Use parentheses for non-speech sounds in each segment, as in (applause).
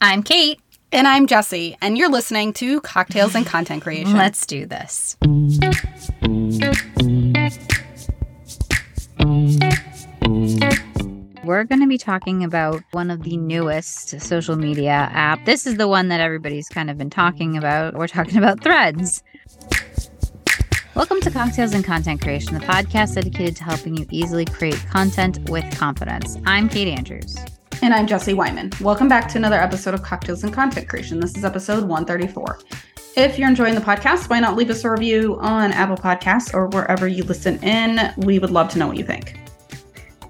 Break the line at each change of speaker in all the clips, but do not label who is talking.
I'm Kate.
And I'm Jessie, and you're listening to Cocktails and Content (laughs) Creation.
Let's do this. We're going to be talking about one of the newest social media app. This is the one that everybody's kind of been talking about. We're talking about Threads. Welcome to Cocktails and Content Creation, the podcast dedicated to helping you easily create content with confidence. I'm Kate Andrews.
And I'm Jessie Wyman. Welcome back to another episode of Cocktails and Content Creation. This is episode 134. If you're enjoying the podcast, why not leave us a review on Apple Podcasts or wherever you listen in? We would love to know what you think.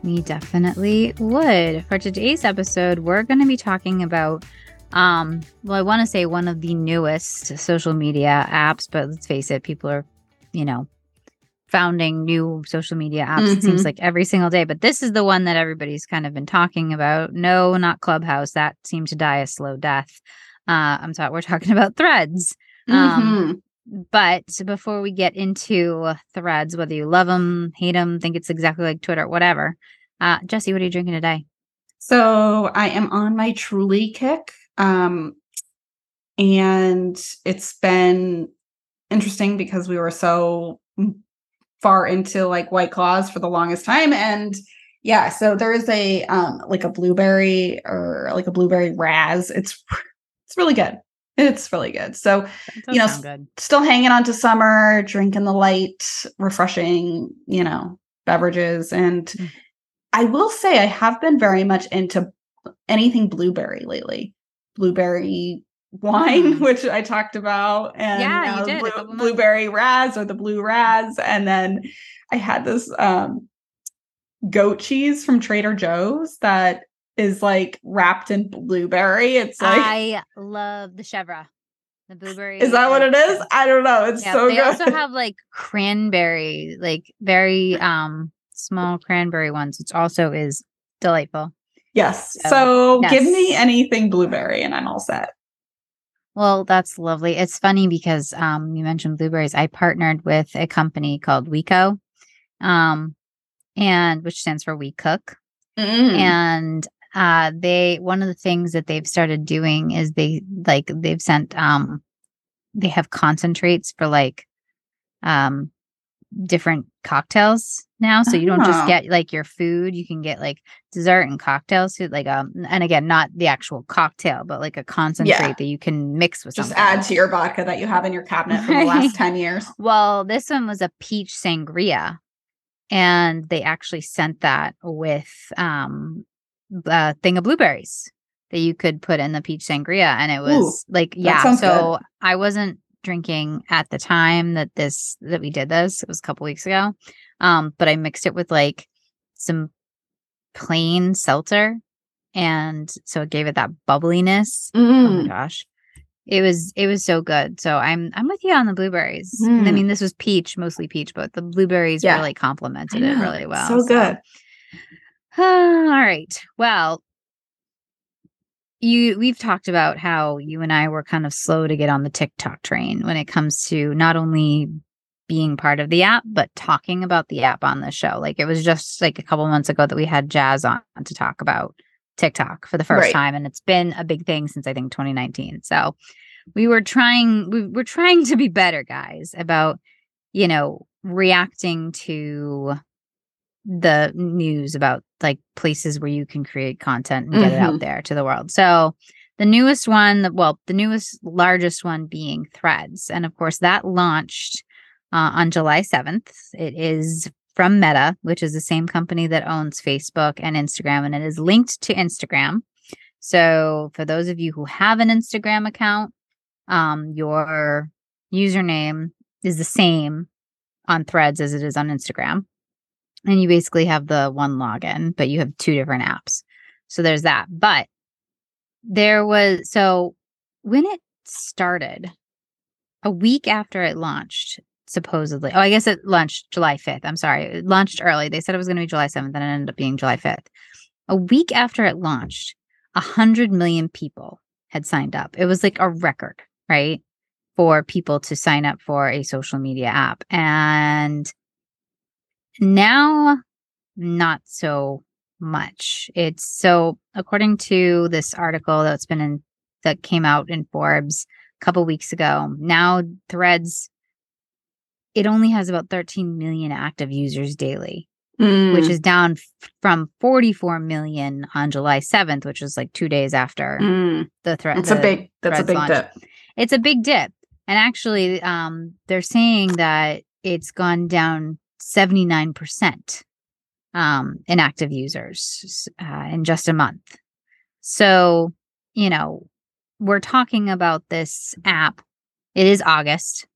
We definitely would. For today's episode, we're going to be talking about, um, well, I want to say one of the newest social media apps, but let's face it, people are, you know, founding new social media apps. Mm-hmm. It seems mm-hmm. like every single day, but this is the one that everybody's kind of been talking about. No, not Clubhouse. That seemed to die a slow death. Uh, I'm sorry, we're talking (laughs) about Threads. Um, mm-hmm. But before we get into Threads, whether you love them, hate them, think it's exactly like Twitter, whatever, uh, Jessie, what are you drinking today?
So I am on my Truly kick. Um, and it's been interesting because we were so far into like white claws for the longest time and yeah so there is a um like a blueberry or like a blueberry raz it's it's really good it's really good so you know still hanging on to summer drinking the light refreshing you know beverages and mm. I will say I have been very much into anything blueberry lately. Blueberry wine, mm. which I talked about, and
yeah, did,
blue, blueberry raz or the blue raz, and then I had this um, goat cheese from Trader Joe's that is like wrapped in blueberry. It's like
I love the chevre. The blueberry.
Is that what it is? I don't know. It's yeah, so
they
good.
also have like cranberry, like very um small cranberry ones, which also is delightful.
Yes. So, so yes. give me anything blueberry and I'm all set.
Well, that's lovely. It's funny because um, you mentioned blueberries. I partnered with a company called WeCo, um, and which stands for We Cook. Mm. And uh, they one of the things that they've started doing is they like they've sent um, they have concentrates for like um different cocktails now so you don't just ah. get like your food you can get like dessert and cocktails like um and again not the actual cocktail but like a concentrate yeah. that you can mix with
just something. add to your vodka that you have in your cabinet for the last (laughs) 10 years
well this one was a peach sangria and they actually sent that with um a thing of blueberries that you could put in the peach sangria and it was Ooh, like yeah so good. i wasn't drinking at the time that this that we did this. It was a couple weeks ago. Um, but I mixed it with like some plain seltzer. And so it gave it that bubbliness. Mm. Oh my mm. gosh. It was it was so good. So I'm I'm with you on the blueberries. Mm. I mean, this was peach, mostly peach, but the blueberries yeah. really complemented it really well.
So, so. good. (sighs)
all right. Well, you we've talked about how you and I were kind of slow to get on the TikTok train when it comes to not only being part of the app but talking about the app on the show. Like it was just like a couple months ago that we had Jazz on to talk about TikTok for the first right. time and it's been a big thing since I think 2019. So we were trying we were trying to be better guys about you know reacting to the news about like places where you can create content and get mm-hmm. it out mm-hmm. there to the world. So the newest one, well, the newest largest one being Threads, and of course that launched uh, on July seventh. It is from Meta, which is the same company that owns Facebook and Instagram, and it is linked to Instagram. So for those of you who have an Instagram account, um, your username is the same on Threads as it is on Instagram and you basically have the one login, but you have two different apps. So there's that. But there was so when it started, a week after it launched, supposedly. Oh, I guess it launched July 5th. I'm sorry. It launched early. They said it was going to be July 7th, and it ended up being July 5th. A week after it launched, a hundred million people had signed up. It was like a record, right? For people to sign up for a social media app. And now, not so much. It's so, according to this article that's been in that came out in Forbes a couple weeks ago. Now Threads it only has about 13 million active users daily,
Mm.
which is down f- from 44 million on July 7th, which was like 2 days after
Mm.
the thread.
That's a big that's a big
launch.
dip.
It's a big dip. And actually um they're saying that it's gone down 79% um in active users uh, in just a month. So, you know, we're talking about this app. It is August.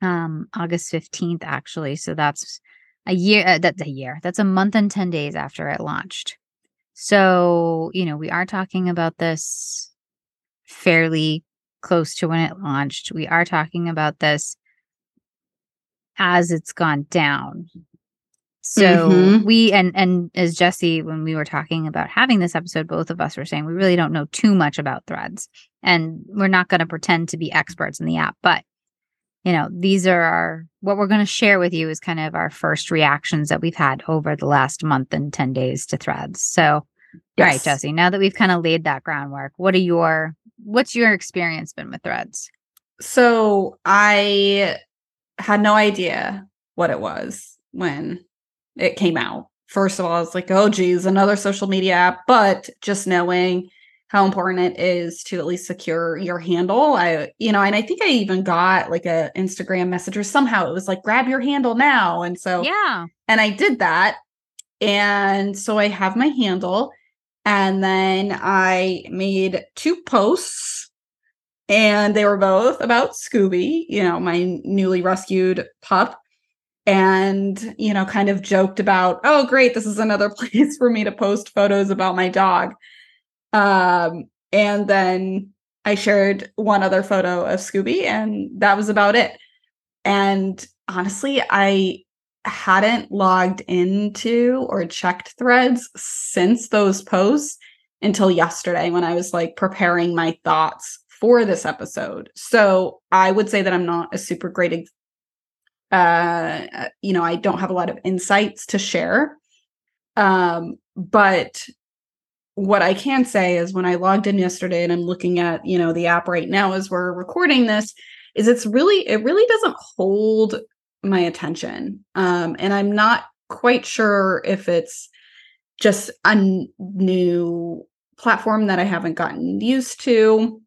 Um August 15th actually. So that's a year uh, that's a year. That's a month and 10 days after it launched. So, you know, we are talking about this fairly close to when it launched. We are talking about this as it's gone down. So
Mhm.
we and and as Jessie, when we were talking about having this episode, both of us were saying we really don't know too much about threads, and we're not going to pretend to be experts in the app. But you know, these are our what we're going to share with you is kind of our first reactions that we've had over the last month and ten days to threads. So all right,
Yes.
Jessie. Now that we've kind of laid that groundwork, what are your what's your experience been with threads?
So I had no idea what it was when it came out. First of all, I was like, oh geez, another social media app. But just knowing how important it is to at least secure your handle. I, you know, and I think I even got like a Instagram message or somehow it was like, grab your handle now. And so
Yeah.
and I did that. And so I have my handle. And then I made two posts, and they were both about Scooby, you know, my newly rescued pup. And, you know, kind of joked about, oh, great, this is another (laughs) place for me to post photos about my dog. Um, and then I shared one other photo of Scooby, and that was about it. And honestly, I hadn't logged into or checked threads since those posts until yesterday when I was like preparing my thoughts for this episode. So I would say that I'm not a super great, uh, you know, I don't have a lot of insights to share. Um, but what I can say is when I logged in yesterday and I'm looking at, you know, the app right now as we're recording this, is it's really, it really doesn't hold my attention. Um, and I'm not quite sure if it's just a n- new platform that I haven't gotten used to.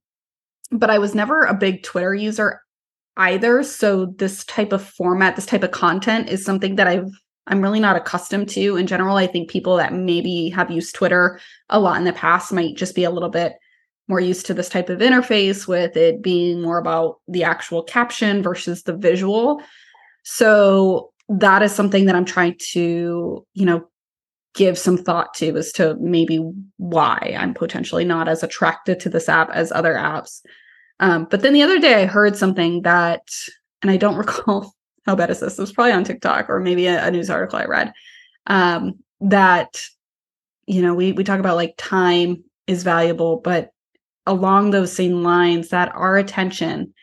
But I was never a big Twitter user either. So this type of format, this type of content is something that I've I'm really not accustomed to in general. I think people that maybe have used Twitter a lot in the past might just be a little bit more used to this type of interface with it being more about the actual caption versus the visual. So that is something that I'm trying to, you know, give some thought to as to maybe why I'm potentially not as attracted to this app as other apps. Um, but then the other day I heard something that, and I don't (laughs) recall how bad is this? It was probably on TikTok or maybe a, a news article I read. Um, that, you know, we we talk about like time is valuable, but along those same lines, that our attention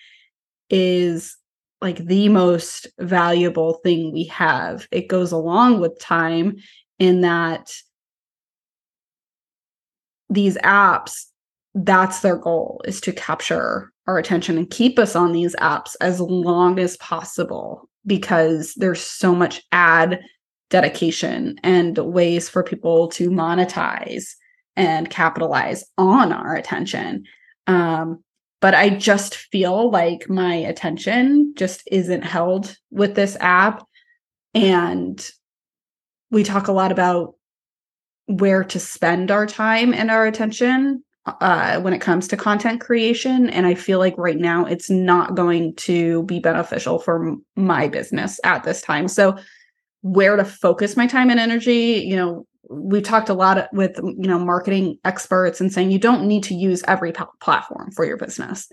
is like the most valuable thing we have. It goes along with time in that these apps, that's their goal is to capture our attention and keep us on these apps as long as possible because there's so much ad dedication and ways for people to monetize and capitalize on our attention. Um, but I just feel like my attention just isn't held with this app. And we talk a lot about where to spend our time and our attention uh, when it comes to content creation. And I feel like right now it's not going to be beneficial for m- my business at this time. So, where to focus my time and energy, you know, we've talked a lot with you know marketing experts and saying you don't need to use every platform for your business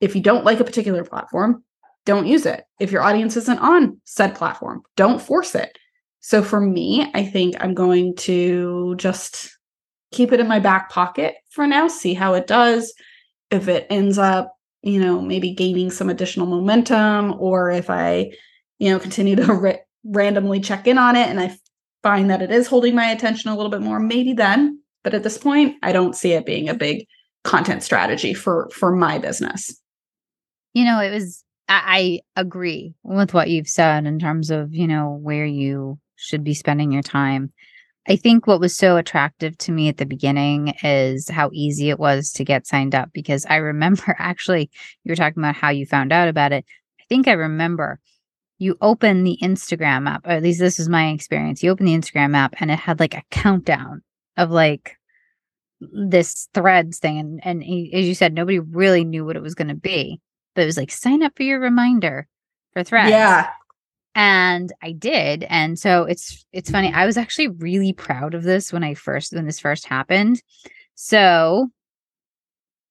if you don't like a particular platform don't use it if your audience isn't on said platform don't force it so for me i think i'm going to just keep it in my back pocket for now see how it does if it ends up you know maybe gaining some additional momentum or if i you know continue to (laughs) ra- randomly check in on it and i find that it is holding my attention a little bit more, maybe then. But at this point, I don't see it being a big content strategy for for my business.
You know, it was I, I agree with what you've said in terms of, you know, where you should be spending your time. I think what was so attractive to me at the beginning is how easy it was to get signed up because I remember (laughs) actually you were talking about how you found out about it. I think I remember you open the Instagram app, or at least this is my experience. You open the Instagram app and it had like a countdown of like this threads thing. And, and as you said, nobody really knew what it was going to be, but it was like sign up for your reminder for threads.
Yeah.
And I did. And so it's it's funny. I was actually really proud of this when I first when this first happened. So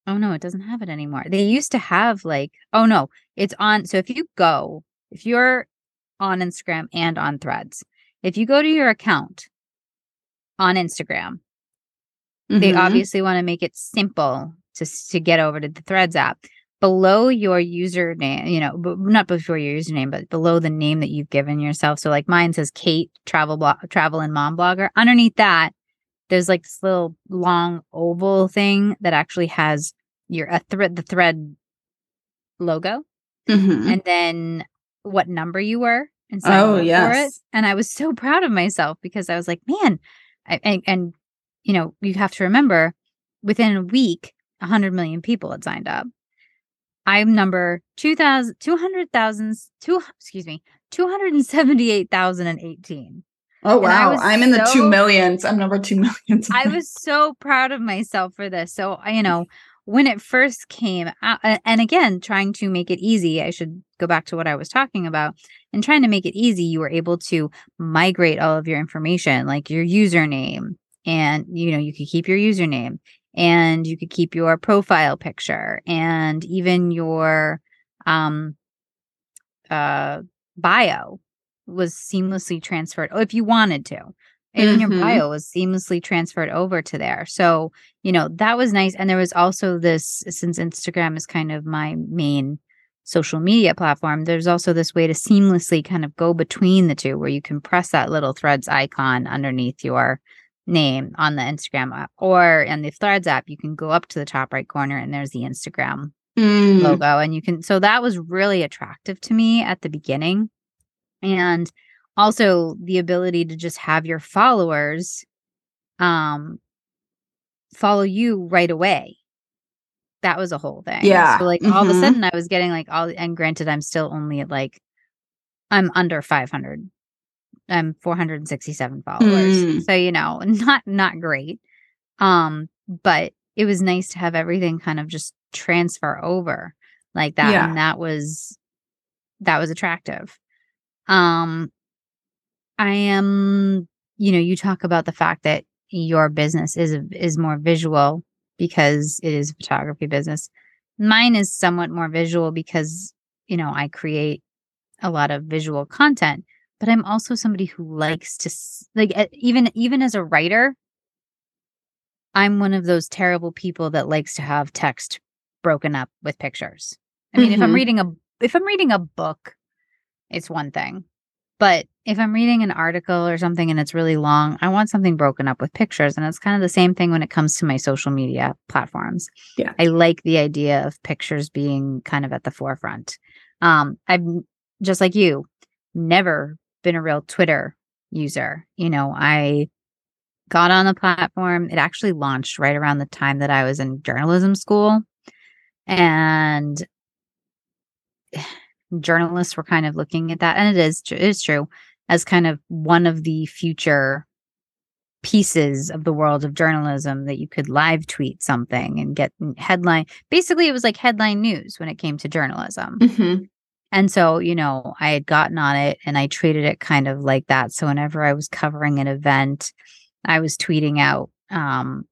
Oh no, it doesn't have it anymore. They used to have like, oh no, it's on. So if you go if you're on Instagram and on threads, if you go to your account on Instagram, mm-hmm. they obviously want to make it simple to, to get over to the threads app. Below your username, you know, but not before your username, but below the name that you've given yourself. So, like mine says Kate Travel Blog, Travel and Mom Blogger. Underneath that, there's like this little long oval thing that actually has your a thread the thread logo, mm-hmm. and then what number you were
and oh yes. for it.
And I was so proud of myself because I was like, man, I, and, and you know, you have to remember within a week, 100 million people had signed up. I'm number 2,000, 200,000, two, excuse me, 278,018.
Oh, wow. I'm in so, the two millions. I'm number two (laughs) millions.
I was so proud of myself for this. So, you know, when it first came out, and again, trying to make it easy, I should go back to what I was talking about. And trying to make it easy, you were able to migrate all of your information, like your username, and you know, you could keep your username and you could keep your profile picture and even your um uh bio was seamlessly transferred if you wanted to and mm-hmm. your bio was seamlessly transferred over to there. So, you know, that was nice. And there was also this, since Instagram is kind of my main social media platform, there's also this way to seamlessly kind of go between the two where you can press that little threads icon underneath your name on the Instagram app or in the threads app, you can go up to the top right corner and there's the Instagram mm. logo. And you can, so that was really attractive to me at the beginning. And also the ability to just have your followers um follow you right away that was a whole thing
yeah
so like mm-hmm. all of a mm-hmm. sudden i was getting like all and granted i'm still only at like i'm under 500 i'm 467 followers mm. so you know (laughs) not not great um but it was nice to have everything kind of just transfer over like that yeah. and that was that was attractive um I am, you know, you talk about the fact that your business is is more visual because it is a photography business. Mine is somewhat more visual because, you know, I create a lot of visual content, but I'm also somebody who likes to like even even as a writer, I'm one of those terrible people that likes to have text broken up with pictures. I mean, mm-hmm. if I'm mm-hmm. reading a if I'm reading a book, it's one thing. But if I'm reading an article or something and it's really long, I want something broken up with pictures. And it's kind of the same thing when it comes to my social media platforms.
Yeah.
I like the idea of pictures being kind of at the forefront. Um, I've just like you, never been a real Twitter user. You know, I got on the platform. It actually launched right around the time that I was in journalism school. And (sighs) journalists were kind of looking at that, and it is it is true as kind of one of the future pieces of the world of journalism that you could live tweet something and get headline. Basically, it was like headline news when it came to journalism. Mm-hmm. And so, you know, I had gotten on it and I treated it kind of like that. So whenever I was covering an event, I was tweeting out um,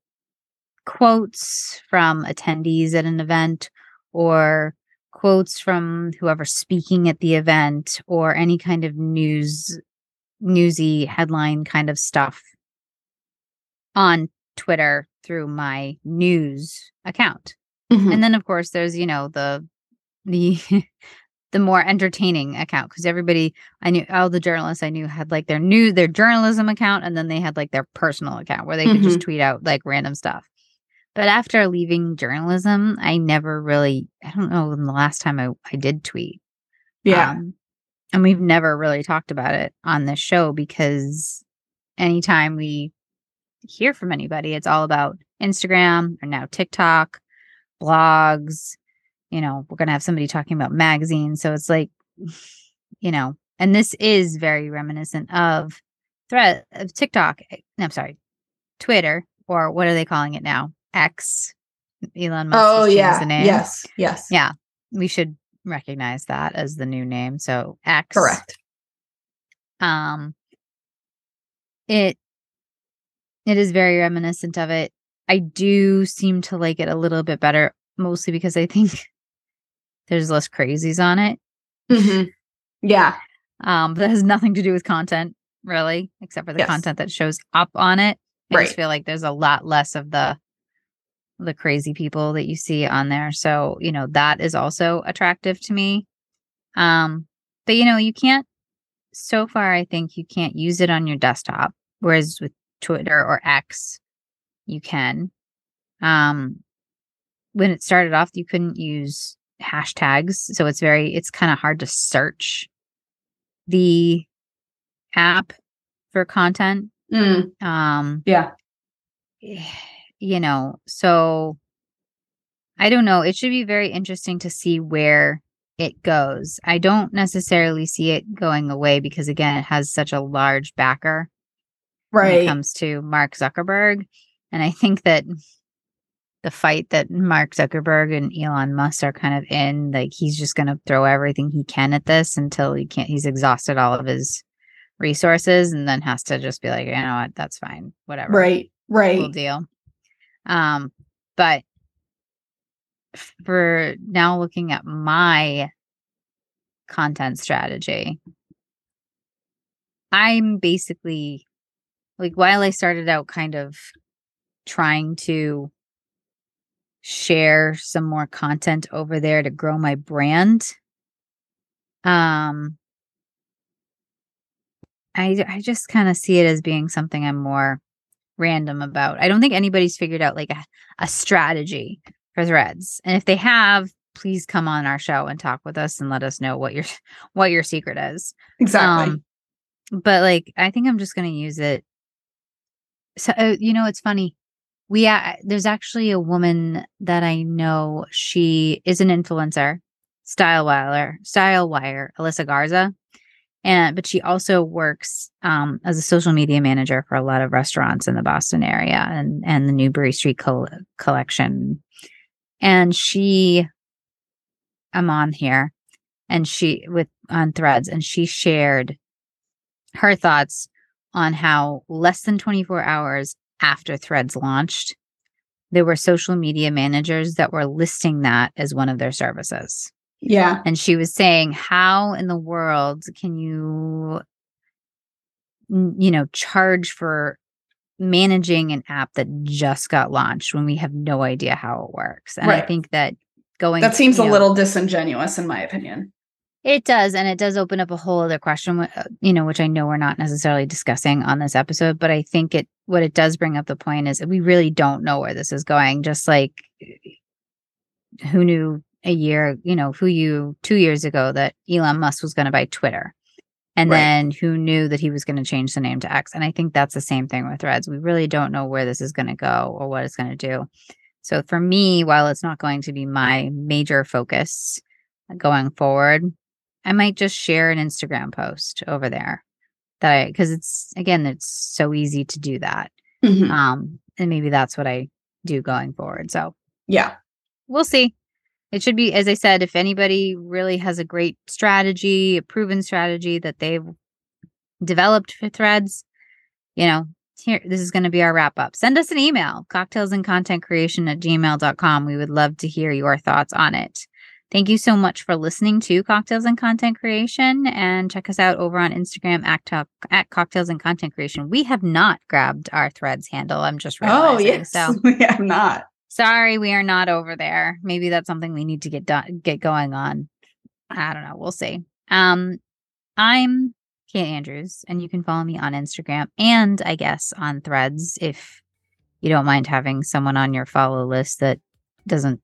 quotes from attendees at an event or quotes from whoever's speaking at the event or any kind of news newsy headline kind of stuff on Twitter through my news account. Mm-hmm. And then of course there's, you know, the the (laughs) the more entertaining account because everybody I knew all the journalists I knew had like their new their journalism account and then they had like their personal account where they could mm-hmm. just tweet out like random stuff. But after leaving journalism, I never really, I don't know when the last time I, I did tweet.
Yeah.
Um, and we've never really talked about it on this show because anytime we hear from anybody, it's all about Instagram or now TikTok, blogs. You know, we're going to have somebody talking about magazines. So it's like, you know, and this is very reminiscent of threat of TikTok. eh, I'm sorry, Twitter, or what are they calling it now? X. Elon Musk.
oh yeah.
the name.
Yes. Yes.
Yeah. We should recognize that as the new name. So X.
Correct.
Um it it is very reminiscent of it. I do seem to like it a little bit better, mostly because I think there's less crazies on it.
Mhm. Yeah.
Um, but that has nothing to do with content, really, except for the
Yes.
content that shows up on it. I
Right.
just feel like there's a lot less of the the crazy people that you see on there. So, you know, that is also attractive to me. Um, but you know, you can't so far I think you can't use it on your desktop, whereas with Twitter or X, you can. Um when it started off, you couldn't use hashtags. So it's very it's kind of hard to search the app for content.
Mm,
Um
yeah.
you know, so I don't know. It should be very interesting to see where it goes. I don't necessarily see it going away because again, it has such a large backer when it
Right.
comes to Mark Zuckerberg. And I think that the fight that Mark Zuckerberg and Elon Musk are kind of in, like he's just going to throw everything he can at this until he can't, he's exhausted all of his resources and then has to just be like, you know what, that's fine, whatever
Right. Right.
cool deal. Um, but for now looking at my content strategy, I'm basically like while I started out kind of trying to share some more content over there to grow my brand. Um I I just kind of see it as being something I'm more random about. I don't think anybody's figured out like a, a strategy for threads. And if they have, please come on our show and talk with us and let us know what your (laughs) what your secret is.
Exactly.
Um, but like I think I'm just going to use it. So uh, you know, it's funny. We uh, there's actually a woman that I know. She is an influencer, style wire, style wire, Alyssa Garza, and but she also works um, as a social media manager for a lot of restaurants in the Boston area and and the Newbury Street col- collection. And she, I'm on here, and she with on Threads, and she shared her thoughts on how less than 24 hours after Threads launched, there were social media managers that were listing that as one of their services.
yeah.
And she was saying, How in the world can you, you know, charge for managing an app that just got launched when we have no idea how it works? And I think that going
That seems a
know,
little disingenuous, in my opinion.
It does, and it does open up a whole other question, uh, you know, which I know we're not necessarily discussing on this episode, but I think it what it does bring up the point is that we really don't know where this is going. Just like who knew a year, you know, who you two years ago that Elon Musk was going to buy Twitter, and
Right.
then who knew that he was going to change the name to X. And I think that's the same thing with Threads. We really don't know where this is going to go or what it's going to do. So for me, while it's not going to be my major focus going forward, I might just share an Instagram post over there that I because it's again it's so easy to do that.
Mhm.
Um and maybe that's what I do going forward. So
Yeah.
we'll see. It should be as I said if anybody really has a great strategy, a proven strategy that they've developed for threads, you know, here this is going to be our wrap up. Send us an email, cocktails and content creation at gmail.com. We would love to hear your thoughts on it. Thank you so much for listening to Cocktails and Content Creation and check us out over on Instagram at, talk, at Cocktails and Content Creation. We have not grabbed our threads handle. I'm just
Oh, yes.
So (laughs)
we have not.
sorry, we are not over there. Maybe that's something we need to get done, get going on. I don't know. We'll see. Um, I'm Kate Andrews, and you can follow me on Instagram and I guess on Threads if you don't mind having someone on your follow list that doesn't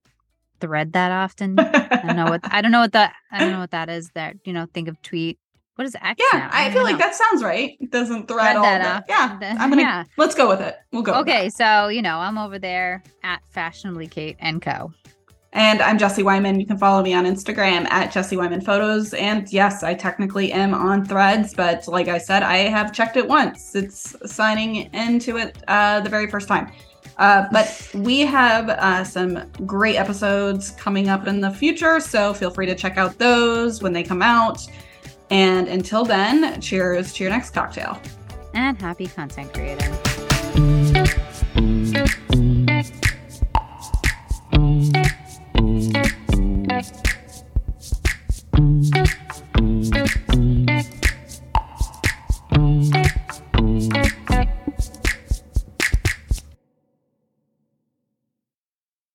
thread that often. I don't know what I (laughs) don't know what that I don't know what that is. That you know, think of tweet. What is X?
Yeah,
now?
I,
don't
feel
know.
like that sounds right. It doesn't thread,
Thread
all
that up.
Yeah, I'm gonna
yeah.
let's go with it. We'll go.
Okay, so you know, I'm over there at fashionably Kate and Co.
And I'm Jessie Wyman. You can follow me on Instagram at Jessie Wyman Photos. And yes, I technically am on Threads, but like I said, I have checked it once. It's signing into it uh, the very first time. Uh, but we have uh, some great episodes coming up in the future, so feel free to check out those when they come out. And until then, cheers to your next cocktail.
And happy content creator.